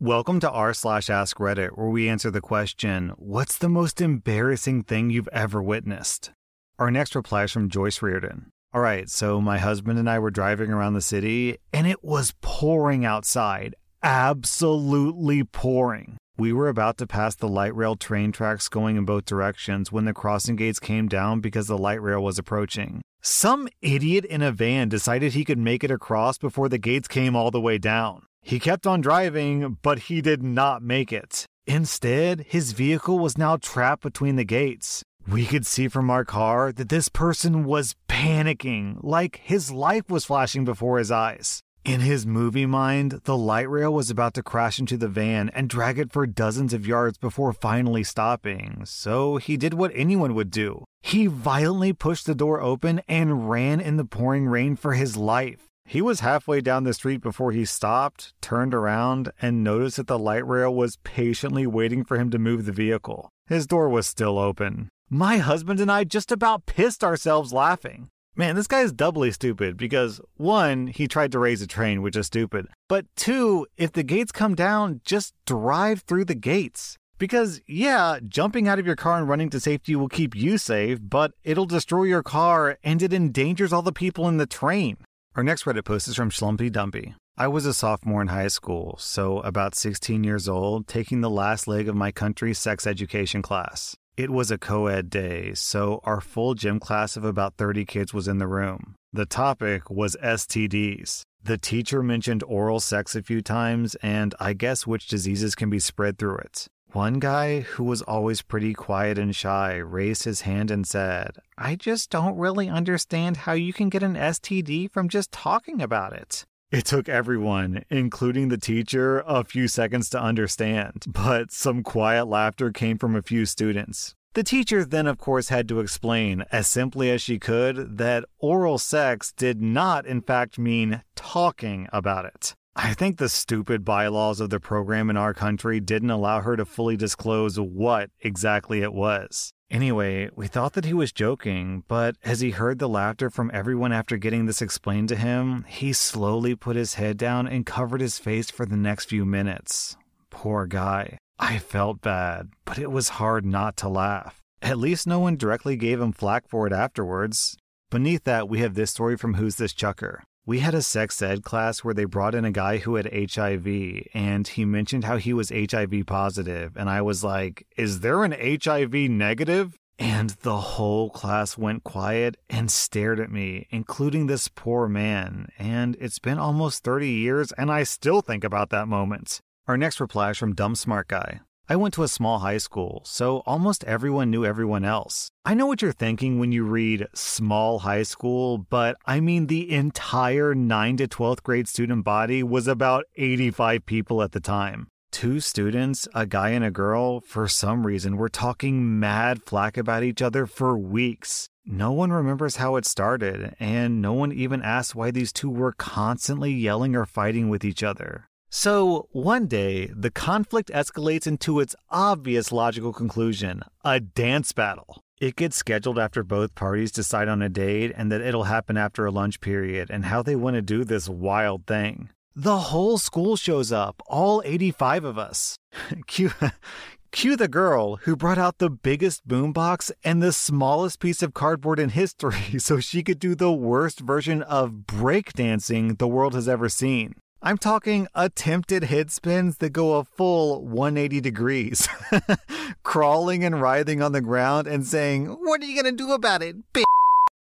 Welcome to r slash ask Reddit, where we answer the question, What's the most embarrassing thing you've ever witnessed? Our next reply is from Joyce Reardon. All right, so my husband and I were driving around the city, and it was pouring outside. Absolutely pouring. We were about to pass the light rail train tracks going in both directions when the crossing gates came down because the light rail was approaching. Some idiot in a van decided he could make it across before the gates came all the way down. He kept on driving, but he did not make it. Instead, his vehicle was now trapped between the gates. We could see from our car that this person was panicking, like his life was flashing before his eyes. In his movie mind, the light rail was about to crash into the van and drag it for dozens of yards before finally stopping, so he did what anyone would do. He violently pushed the door open and ran in the pouring rain for his life. He was halfway down the street before he stopped, turned around, and noticed that the light rail was patiently waiting for him to move the vehicle. His door was still open. My husband and I just about pissed ourselves laughing. Man, this guy is doubly stupid because one, he tried to raise a train, which is stupid. But two, if the gates come down, just drive through the gates. Because, yeah, jumping out of your car and running to safety will keep you safe, but it'll destroy your car and it endangers all the people in the train. Our next Reddit post is from Schlumpy Dumpy. I was a sophomore in high school, so about 16 years old, taking the last leg of my country's sex education class. It was a co ed day, so our full gym class of about 30 kids was in the room. The topic was STDs. The teacher mentioned oral sex a few times, and I guess which diseases can be spread through it. One guy, who was always pretty quiet and shy, raised his hand and said, I just don't really understand how you can get an STD from just talking about it. It took everyone, including the teacher, a few seconds to understand, but some quiet laughter came from a few students. The teacher then, of course, had to explain, as simply as she could, that oral sex did not, in fact, mean talking about it. I think the stupid bylaws of the program in our country didn't allow her to fully disclose what exactly it was. Anyway, we thought that he was joking, but as he heard the laughter from everyone after getting this explained to him, he slowly put his head down and covered his face for the next few minutes. Poor guy. I felt bad, but it was hard not to laugh. At least no one directly gave him flack for it afterwards. Beneath that, we have this story from Who's This Chucker. We had a sex ed class where they brought in a guy who had HIV and he mentioned how he was HIV positive. And I was like, Is there an HIV negative? And the whole class went quiet and stared at me, including this poor man. And it's been almost 30 years and I still think about that moment. Our next reply is from Dumb Smart Guy. I went to a small high school, so almost everyone knew everyone else. I know what you're thinking when you read small high school, but I mean the entire 9 to 12th grade student body was about 85 people at the time. Two students, a guy and a girl, for some reason were talking mad flack about each other for weeks. No one remembers how it started, and no one even asked why these two were constantly yelling or fighting with each other. So, one day, the conflict escalates into its obvious logical conclusion a dance battle. It gets scheduled after both parties decide on a date and that it'll happen after a lunch period and how they want to do this wild thing. The whole school shows up, all 85 of us. cue, cue the girl who brought out the biggest boombox and the smallest piece of cardboard in history so she could do the worst version of breakdancing the world has ever seen. I'm talking attempted head spins that go a full 180 degrees, crawling and writhing on the ground and saying, What are you going to do about it, bitch?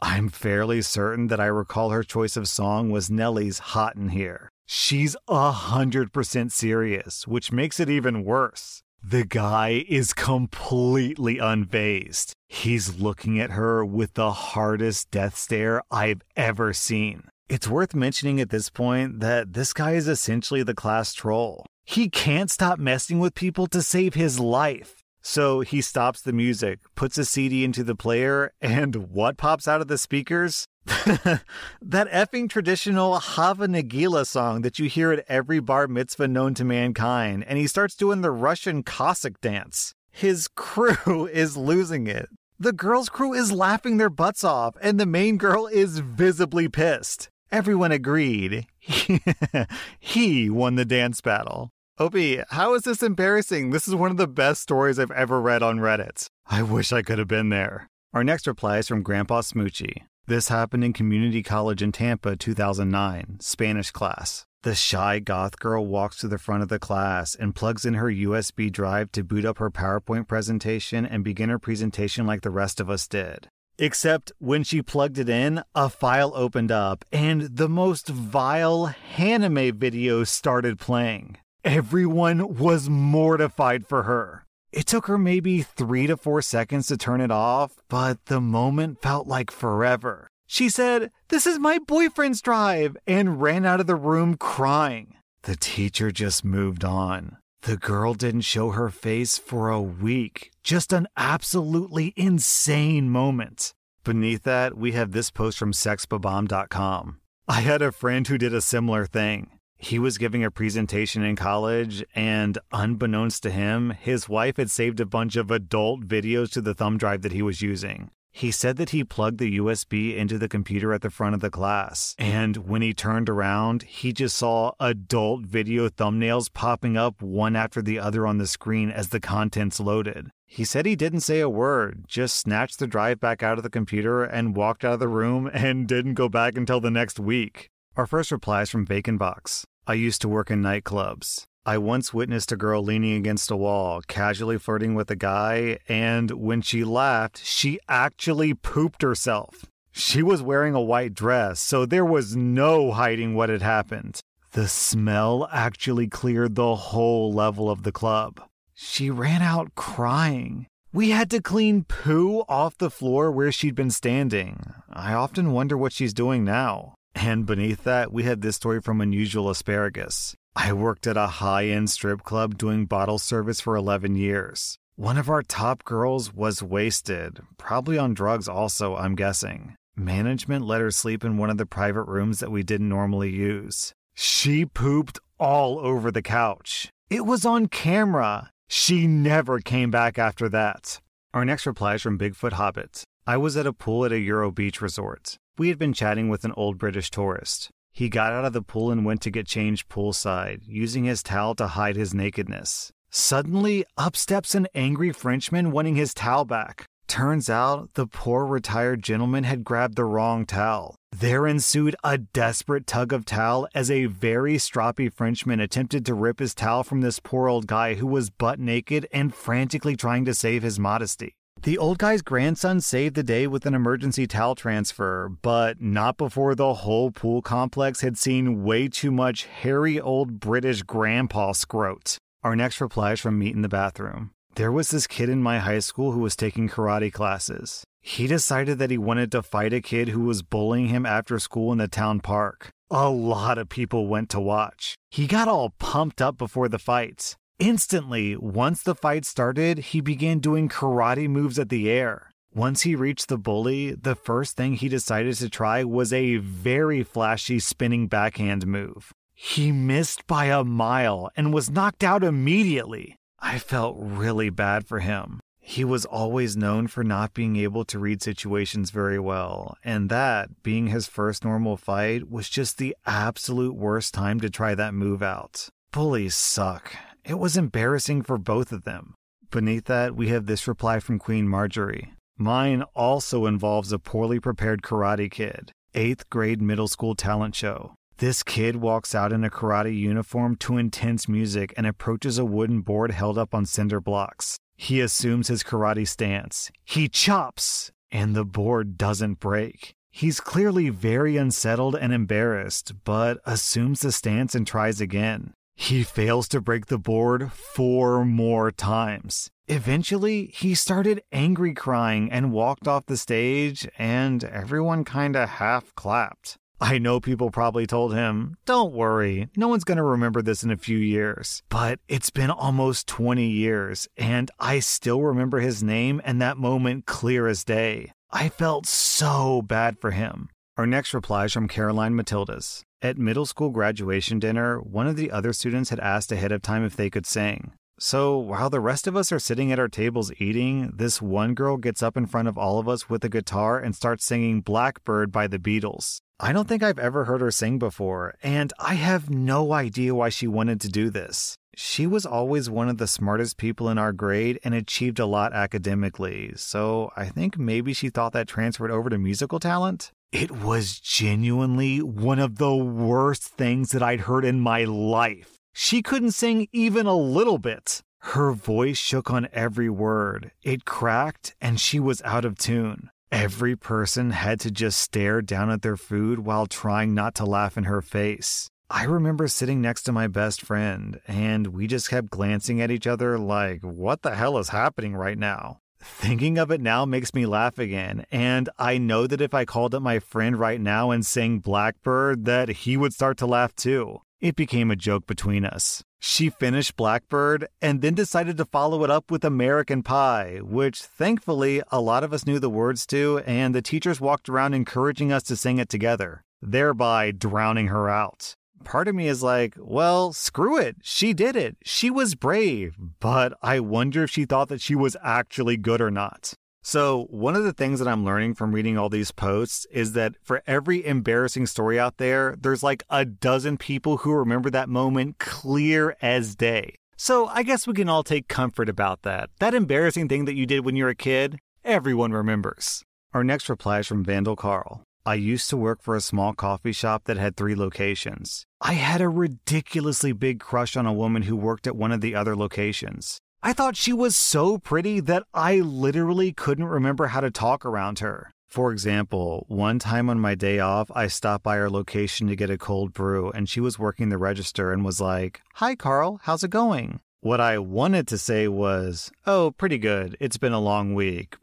I'm fairly certain that I recall her choice of song was Nelly's Hot in Here. She's a hundred percent serious, which makes it even worse. The guy is completely unfazed. He's looking at her with the hardest death stare I've ever seen. It's worth mentioning at this point that this guy is essentially the class troll. He can't stop messing with people to save his life. So he stops the music, puts a CD into the player, and what pops out of the speakers? that effing traditional Hava Nagila song that you hear at every bar mitzvah known to mankind, and he starts doing the Russian Cossack dance. His crew is losing it. The girls' crew is laughing their butts off, and the main girl is visibly pissed. Everyone agreed he won the dance battle. OP, how is this embarrassing? This is one of the best stories I've ever read on Reddit. I wish I could have been there. Our next reply is from Grandpa Smoochie. This happened in community college in Tampa, 2009, Spanish class. The shy goth girl walks to the front of the class and plugs in her USB drive to boot up her PowerPoint presentation and begin her presentation like the rest of us did. Except when she plugged it in, a file opened up and the most vile anime video started playing. Everyone was mortified for her. It took her maybe three to four seconds to turn it off, but the moment felt like forever. She said, This is my boyfriend's drive, and ran out of the room crying. The teacher just moved on. The girl didn't show her face for a week. Just an absolutely insane moment. Beneath that, we have this post from sexbabam.com. I had a friend who did a similar thing. He was giving a presentation in college, and unbeknownst to him, his wife had saved a bunch of adult videos to the thumb drive that he was using. He said that he plugged the USB into the computer at the front of the class, and when he turned around, he just saw adult video thumbnails popping up one after the other on the screen as the contents loaded. He said he didn't say a word, just snatched the drive back out of the computer and walked out of the room and didn't go back until the next week. Our first reply is from Bacon Box. I used to work in nightclubs. I once witnessed a girl leaning against a wall, casually flirting with a guy, and when she laughed, she actually pooped herself. She was wearing a white dress, so there was no hiding what had happened. The smell actually cleared the whole level of the club. She ran out crying. We had to clean poo off the floor where she'd been standing. I often wonder what she's doing now. And beneath that, we had this story from Unusual Asparagus. I worked at a high end strip club doing bottle service for 11 years. One of our top girls was wasted, probably on drugs also, I'm guessing. Management let her sleep in one of the private rooms that we didn't normally use. She pooped all over the couch. It was on camera. She never came back after that. Our next reply is from Bigfoot Hobbit. I was at a pool at a Euro Beach resort. We had been chatting with an old British tourist. He got out of the pool and went to get changed poolside, using his towel to hide his nakedness. Suddenly, up steps an angry Frenchman wanting his towel back. Turns out the poor retired gentleman had grabbed the wrong towel. There ensued a desperate tug of towel as a very stroppy Frenchman attempted to rip his towel from this poor old guy who was butt naked and frantically trying to save his modesty. The old guy's grandson saved the day with an emergency towel transfer, but not before the whole pool complex had seen way too much hairy old British grandpa scrote. Our next reply is from Meet in the Bathroom. There was this kid in my high school who was taking karate classes. He decided that he wanted to fight a kid who was bullying him after school in the town park. A lot of people went to watch. He got all pumped up before the fight. Instantly, once the fight started, he began doing karate moves at the air. Once he reached the bully, the first thing he decided to try was a very flashy spinning backhand move. He missed by a mile and was knocked out immediately. I felt really bad for him. He was always known for not being able to read situations very well, and that, being his first normal fight, was just the absolute worst time to try that move out. Bullies suck, it was embarrassing for both of them. Beneath that, we have this reply from Queen Marjorie. Mine also involves a poorly prepared karate kid. Eighth grade middle school talent show. This kid walks out in a karate uniform to intense music and approaches a wooden board held up on cinder blocks. He assumes his karate stance. He chops, and the board doesn't break. He's clearly very unsettled and embarrassed, but assumes the stance and tries again. He fails to break the board four more times. Eventually, he started angry crying and walked off the stage, and everyone kinda half clapped. I know people probably told him, Don't worry, no one's gonna remember this in a few years. But it's been almost 20 years, and I still remember his name and that moment clear as day. I felt so bad for him. Our next reply is from Caroline Matildas. At middle school graduation dinner, one of the other students had asked ahead of time if they could sing. So while the rest of us are sitting at our tables eating, this one girl gets up in front of all of us with a guitar and starts singing Blackbird by the Beatles. I don't think I've ever heard her sing before, and I have no idea why she wanted to do this. She was always one of the smartest people in our grade and achieved a lot academically, so I think maybe she thought that transferred over to musical talent. It was genuinely one of the worst things that I'd heard in my life. She couldn't sing even a little bit. Her voice shook on every word. It cracked, and she was out of tune. Every person had to just stare down at their food while trying not to laugh in her face. I remember sitting next to my best friend, and we just kept glancing at each other like, what the hell is happening right now? Thinking of it now makes me laugh again, and I know that if I called up my friend right now and sang Blackbird, that he would start to laugh too. It became a joke between us. She finished Blackbird and then decided to follow it up with American Pie, which thankfully a lot of us knew the words to, and the teachers walked around encouraging us to sing it together, thereby drowning her out. Part of me is like, well, screw it. She did it. She was brave. But I wonder if she thought that she was actually good or not. So, one of the things that I'm learning from reading all these posts is that for every embarrassing story out there, there's like a dozen people who remember that moment clear as day. So, I guess we can all take comfort about that. That embarrassing thing that you did when you were a kid, everyone remembers. Our next reply is from Vandal Carl. I used to work for a small coffee shop that had three locations. I had a ridiculously big crush on a woman who worked at one of the other locations. I thought she was so pretty that I literally couldn't remember how to talk around her. For example, one time on my day off, I stopped by her location to get a cold brew, and she was working the register and was like, Hi, Carl, how's it going? What I wanted to say was, Oh, pretty good. It's been a long week.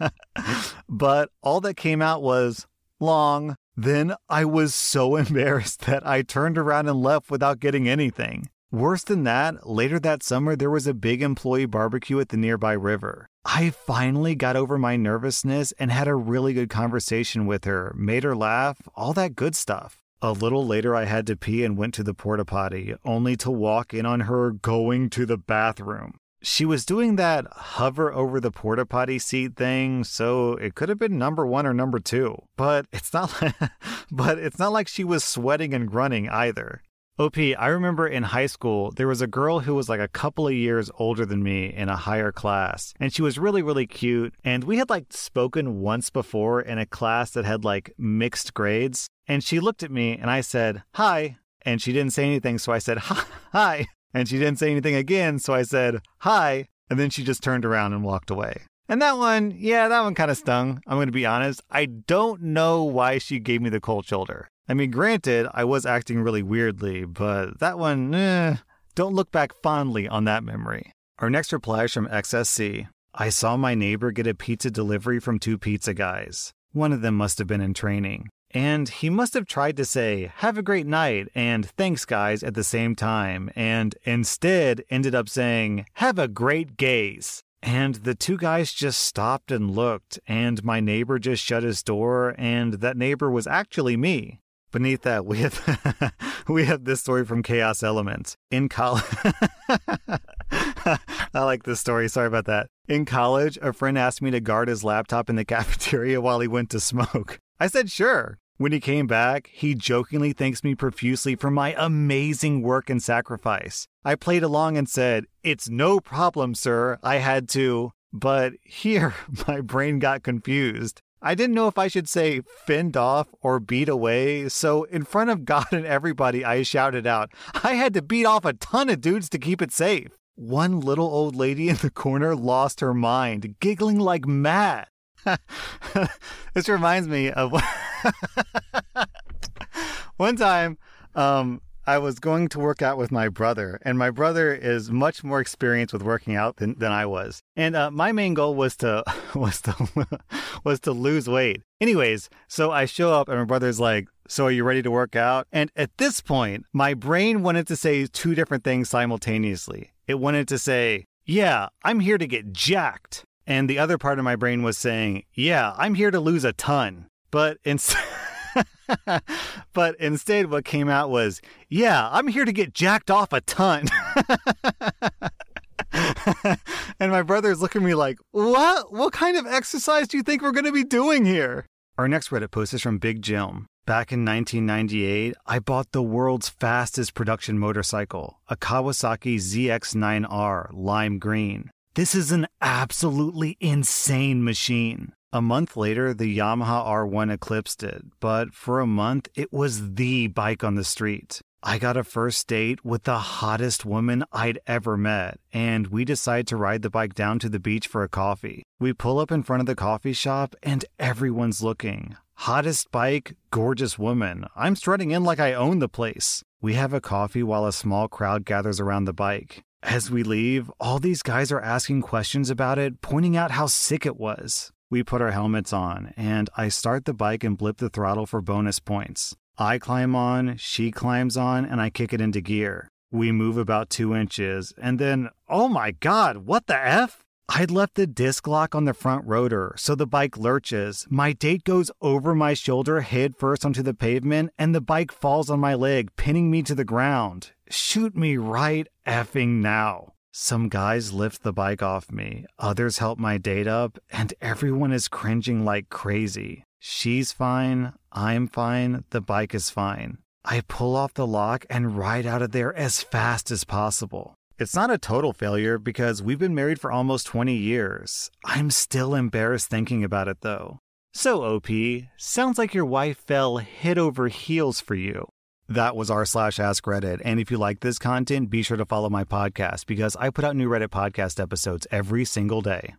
but all that came out was, Long. Then I was so embarrassed that I turned around and left without getting anything. Worse than that, later that summer, there was a big employee barbecue at the nearby river. I finally got over my nervousness and had a really good conversation with her, made her laugh, all that good stuff. A little later, I had to pee and went to the porta potty, only to walk in on her going to the bathroom. She was doing that hover over the porta potty seat thing, so it could have been number one or number two. But it's not, like, but it's not like she was sweating and grunting either. OP, I remember in high school, there was a girl who was like a couple of years older than me in a higher class, and she was really, really cute. And we had like spoken once before in a class that had like mixed grades. And she looked at me and I said, Hi. And she didn't say anything, so I said, Hi. And she didn't say anything again, so I said, Hi. And then she just turned around and walked away. And that one, yeah, that one kind of stung. I'm going to be honest. I don't know why she gave me the cold shoulder. I mean, granted, I was acting really weirdly, but that one, eh, don't look back fondly on that memory. Our next reply is from XSC. I saw my neighbor get a pizza delivery from two pizza guys. One of them must have been in training. And he must have tried to say, have a great night and thanks, guys, at the same time, and instead ended up saying, have a great gaze. And the two guys just stopped and looked, and my neighbor just shut his door, and that neighbor was actually me. Beneath that, we have we have this story from Chaos Elements. In college, I like this story. Sorry about that. In college, a friend asked me to guard his laptop in the cafeteria while he went to smoke. I said sure. When he came back, he jokingly thanks me profusely for my amazing work and sacrifice. I played along and said, It's no problem, sir. I had to. But here, my brain got confused. I didn't know if I should say fend off or beat away, so in front of God and everybody, I shouted out, I had to beat off a ton of dudes to keep it safe. One little old lady in the corner lost her mind, giggling like mad. this reminds me of one time um, I was going to work out with my brother, and my brother is much more experienced with working out than, than I was. And uh, my main goal was to was to was to lose weight. Anyways, so I show up, and my brother's like, "So are you ready to work out?" And at this point, my brain wanted to say two different things simultaneously. It wanted to say, "Yeah, I'm here to get jacked," and the other part of my brain was saying, "Yeah, I'm here to lose a ton." But instead. but instead, what came out was, yeah, I'm here to get jacked off a ton. and my brother's looking at me like, what? What kind of exercise do you think we're going to be doing here? Our next Reddit post is from Big Jim. Back in 1998, I bought the world's fastest production motorcycle, a Kawasaki ZX9R lime green. This is an absolutely insane machine. A month later, the Yamaha R1 eclipsed it, but for a month, it was the bike on the street. I got a first date with the hottest woman I'd ever met, and we decide to ride the bike down to the beach for a coffee. We pull up in front of the coffee shop, and everyone's looking. Hottest bike, gorgeous woman. I'm strutting in like I own the place. We have a coffee while a small crowd gathers around the bike. As we leave, all these guys are asking questions about it, pointing out how sick it was. We put our helmets on, and I start the bike and blip the throttle for bonus points. I climb on, she climbs on, and I kick it into gear. We move about two inches, and then, oh my god, what the F? I'd left the disc lock on the front rotor, so the bike lurches. My date goes over my shoulder, head first onto the pavement, and the bike falls on my leg, pinning me to the ground. Shoot me right effing now. Some guys lift the bike off me, others help my date up, and everyone is cringing like crazy. She's fine, I'm fine, the bike is fine. I pull off the lock and ride out of there as fast as possible. It's not a total failure because we've been married for almost 20 years. I'm still embarrassed thinking about it though. So, OP, sounds like your wife fell head over heels for you. That was r slash ask Reddit. And if you like this content, be sure to follow my podcast because I put out new Reddit podcast episodes every single day.